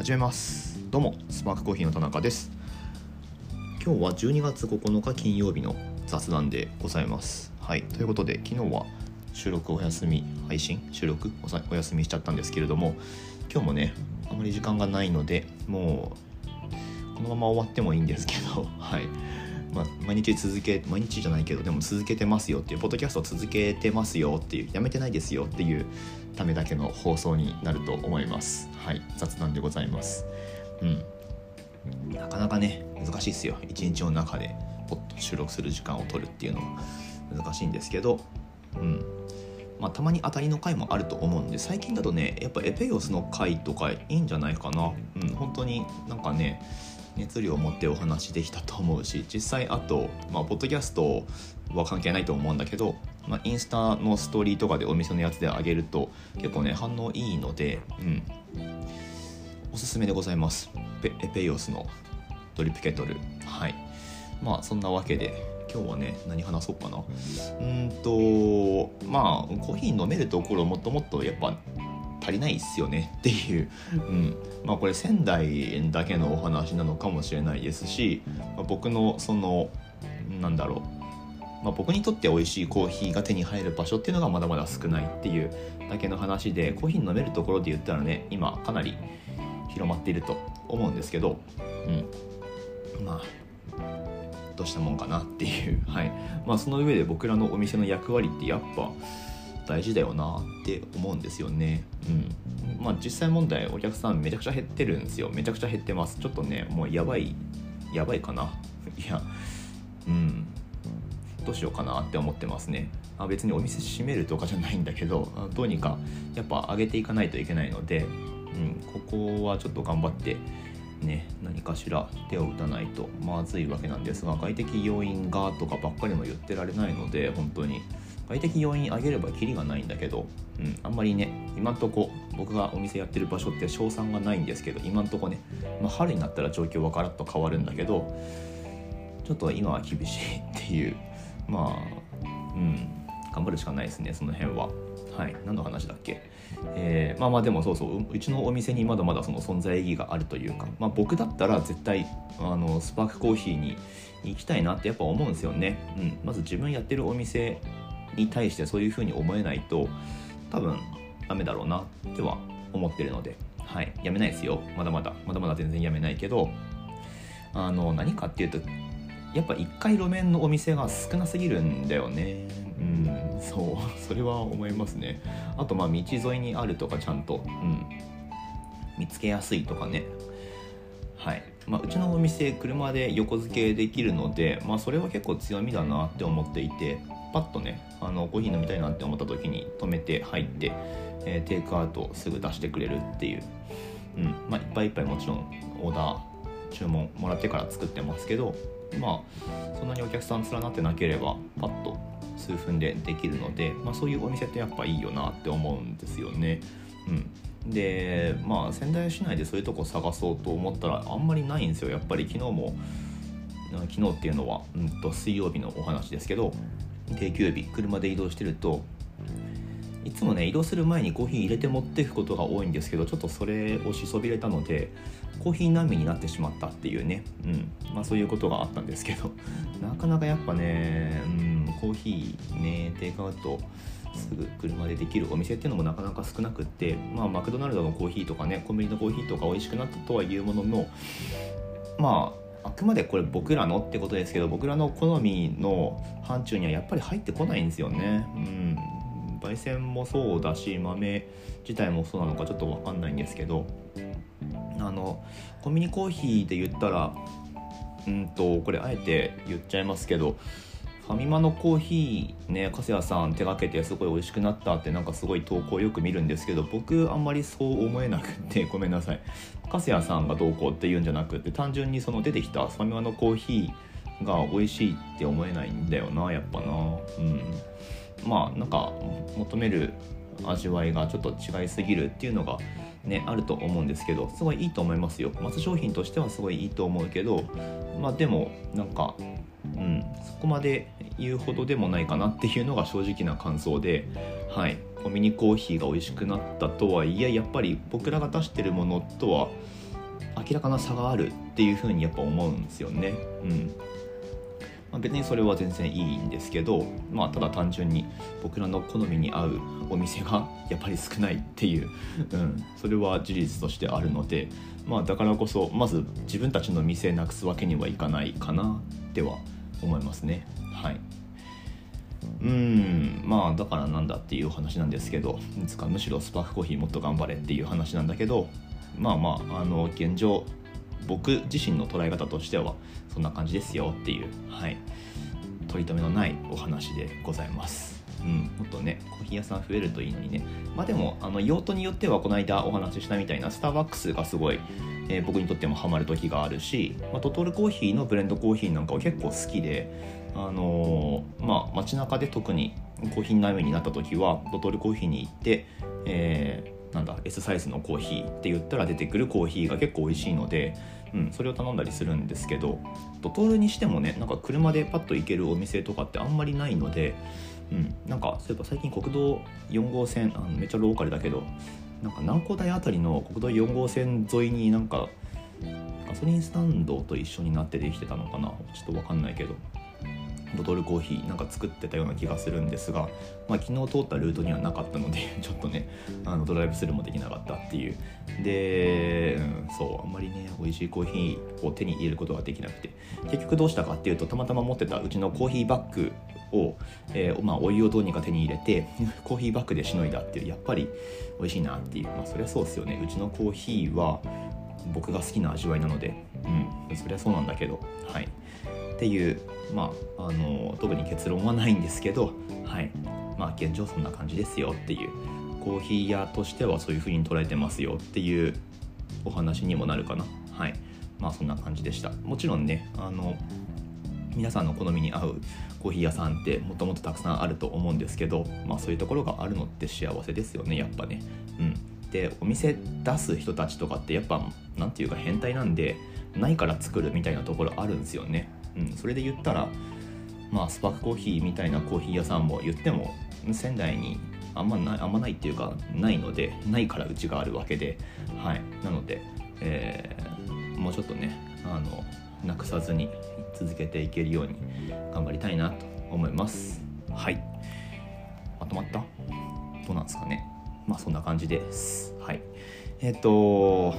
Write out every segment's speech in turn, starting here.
始めます。どうもスパークコーヒーの田中です。今日は12月9日金曜日の雑談でございます。はいということで昨日は収録お休み配信収録お休みしちゃったんですけれども今日もねあまり時間がないのでもうこのまま終わってもいいんですけど はい。ま、毎日続け毎日じゃないけどでも続けてますよっていうポッドキャスト続けてますよっていうやめてないですよっていうためだけの放送になると思います。はい。雑談でございます。うん。なかなかね難しいですよ。一日の中でポッと収録する時間を取るっていうのは難しいんですけど。うん。まあ、たまに当たりの回もあると思うんで最近だとねやっぱエペイオスの回とかいいんじゃないかな。うん。本当になんかね熱量を持ってお話できたと思うし実際あとまあポッドキャストは関係ないと思うんだけど、まあ、インスタのストーリーとかでお店のやつであげると結構ね反応いいので、うん、おすすめでございます。ペエペイオスのドリップケトル。はい。まあそんなわけで今日はね何話そうかな。うんとまあコーヒー飲めるところもっともっとやっぱ足りないっすよねっていう、うん、まあこれ仙台だけのお話なのかもしれないですし、まあ、僕のそのなんだろう。まあ、僕にとって美味しいコーヒーが手に入る場所っていうのがまだまだ少ないっていうだけの話でコーヒー飲めるところで言ったらね今かなり広まっていると思うんですけど、うん、まあどうしたもんかなっていう。はい。まあその上で僕らのお店の役割ってやっぱ大事だよなって思うんですよね。うん。まあ実際問題お客さんめちゃくちゃ減ってるんですよ。めちゃくちゃ減ってます。ちょっとね、もうやばい、やばいかな。いや、うん。どうしようかなって思ってますね。あ別にお店閉めるとかじゃないんだけど、どうにかやっぱ上げていかないといけないので、うん、ここはちょっと頑張ってね、何かしら手を打たないとまずいわけなんですが外的要因がとかばっかりも言ってられないので本当に外的要因上げればキリがないんだけど、うん、あんまりね今んとこ僕がお店やってる場所って賞賛がないんですけど今んとこね、まあ、春になったら状況はガラッと変わるんだけどちょっと今は厳しいっていう まあうん頑張るしかないですねその辺は。はい何の話だっけ？えー、まあまあでもそうそううちのお店にまだまだその存在意義があるというか、まあ、僕だったら絶対あのスパークコーヒーに行きたいなってやっぱ思うんですよね、うん、まず自分やってるお店に対してそういうふうに思えないと多分ダメだろうなっては思ってるので、はい、やめないですよ。まだまだ。まだまだ全然やめないけどあの何かっていうとやっぱ1回路面のお店が少なすぎるんだよね。うん。そう。それは思いますね。あとまあ道沿いにあるとかちゃんと、うん、見つけやすいとかね。はい。まあ、うちのお店車で横付けできるので、まあ、それは結構強みだなって思っていて。パッとねあのコーヒー飲みたいなって思った時に止めて入って、えー、テイクアウトすぐ出してくれるっていう、うん。まあ、いっぱいいっぱいもちろんオーダー注文もらってから作ってますけどまあそんなにお客さん連なってなければパッと数分でできるので、まあ、そういうお店ってやっぱいいよなって思うんですよね。うん、でまあ仙台市内でそういうとこ探そうと思ったらあんまりないんですよ。やっぱり昨日も昨日っていうのは、うんと水曜日のお話ですけど定休日車で移動してるといつもね移動する前にコーヒー入れて持っていくことが多いんですけどちょっとそれをしそびれたのでコーヒー難民になってしまったっていうね、うん。まあ、そういうことがあったんですけど。なかなかやっぱね、うん、コーヒーねテイクアウトすぐ車でできるお店っていうのもなかなか少なくって、まあ、マクドナルドのコーヒーとかねコンビニのコーヒーとか美味しくなったとはいうもののまあくまでこれ僕らのってことですけど僕らの好みの範疇にはやっぱり入ってこないんですよね。うん焙煎もそうだし豆自体もそうなのかちょっと分かんないんですけどあのコンビニコーヒーで言ったらうんとこれあえて言っちゃいますけどファミマのコーヒーね粕谷さん手がけてすごい美味しくなったってなんかすごい投稿よく見るんですけど僕あんまりそう思えなくてごめんなさい。粕谷さんがどうこうっていうんじゃなくて単純にその出てきたファミマのコーヒーが美味しいって思えないんだよなやっぱな。うん。まあなんか求める味わいがちょっと違いすぎるっていうのがねあると思うんですけどすごいいいと思いますよ。松商品としてはすごいいいと思うけどまあでもなんかうんそこまで言うほどでもないかなっていうのが正直な感想ではい。コミニコーヒーが美味しくなったとはいえやっぱり僕らが出してるものとは明らかな差があるっていうふうにやっぱ思うんですよね。うん。まあ、別にそれは全然いいんですけど、まあ、ただ単純に僕らの好みに合うお店が やっぱり少ないっていう、うん、それは事実としてあるので、まあ、だからこそまず自分たちの店なくすわけにはいかないかなっては思いますね。はいうんまあだからなんだっていう話なんですけどいつかむしろスパークコーヒーもっと頑張れっていう話なんだけどまあまああの現状僕自身の捉え方としてはそんな感じですよっていうはい取り留めのないお話でございます。うん、もっとねコーヒー屋さん増えるといいのにねまあでもあの用途によってはこの間お話ししたみたいなスターバックスがすごい、えー、僕にとってもハマる時があるし、まあ、トトールコーヒーのブレンドコーヒーなんかは結構好きであのー、まあ街中で特にコーヒー悩みになった時はドトールコーヒーに行って、えー、なんだ S サイズのコーヒーって言ったら出てくるコーヒーが結構美味しいので、うん、それを頼んだりするんですけどドトールにしてもねなんか車でパッと行けるお店とかってあんまりないので、うん、なんかそういえば最近国道4号線あのめっちゃローカルだけどなんか南光台あたりの国道4号線沿いになんかガソリンスタンドと一緒になってできてたのかな。ちょっと分かんないけど。ボトルコーヒーなんか作ってたような気がするんですが、まあ、昨日通ったルートにはなかったので ちょっとねあのドライブスルーもできなかったっていう。で、うん、そうあんまりね美味しいコーヒーを手に入れることができなくて。結局どうしたかっていうとたまたま持ってたうちのコーヒーバッグを、えー、まあ、お湯をどうにか手に入れて コーヒーバッグでしのいだっていうやっぱり美味しいなっていう。まあそりゃそうですよね。うちのコーヒーは僕が好きな味わいなので。うんそりゃそうなんだけど。はい。っていうまああの特に結論はないんですけどはい。まあ現状そんな感じですよっていう。コーヒー屋としてはそういう風に捉えてますよっていうお話にもなるかな。はい。まあそんな感じでした。もちろんねあの皆さんの好みに合うコーヒー屋さんってもともとたくさんあると思うんですけど、まあ、そういうところがあるのって幸せですよねやっぱね。うん、でお店出す人たちとかってやっぱ何て言うか変態なんでないから作るみたいなところあるんですよね。うん、それで言ったら、まあ、スパークコーヒーみたいなコーヒー屋さんも言っても仙台にあんまないあんまないっていうかないのでないからうちがあるわけで、はい、なので、えー、もうちょっとねあのなくさずに続けていけるように頑張りたいなと思います。はい。まとまった？どうなんですかね？まあそんな感じです。はい。えっ、ー、と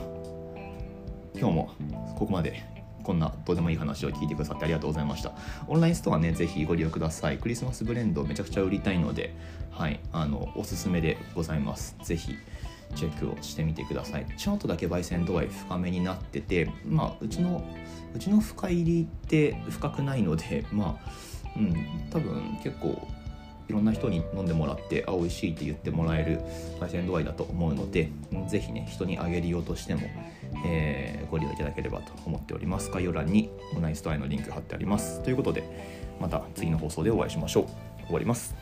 今日もここまでこんなどうでもいい話を聞いてくださってありがとうございました。オンラインストアね、ぜひご利用ください。クリスマスブレンドめちゃくちゃ売りたいので、はい、あの、おすすめでございます。ぜひチェックをしてみてください。ちょっとだけ焙煎度合い深めになってて、まあ、うちの、うちの深入りって深くないので、まあ、うん、多分結構いろんな人に飲んでもらってあ美味しいって言ってもらえる焙煎度合いだと思うので是非ね人にあげるようとしても、えー、ご利用いただければと思っております。概要欄にオンラインストアへのリンク貼ってあります。ということでまた次の放送でお会いしましょう。終わります。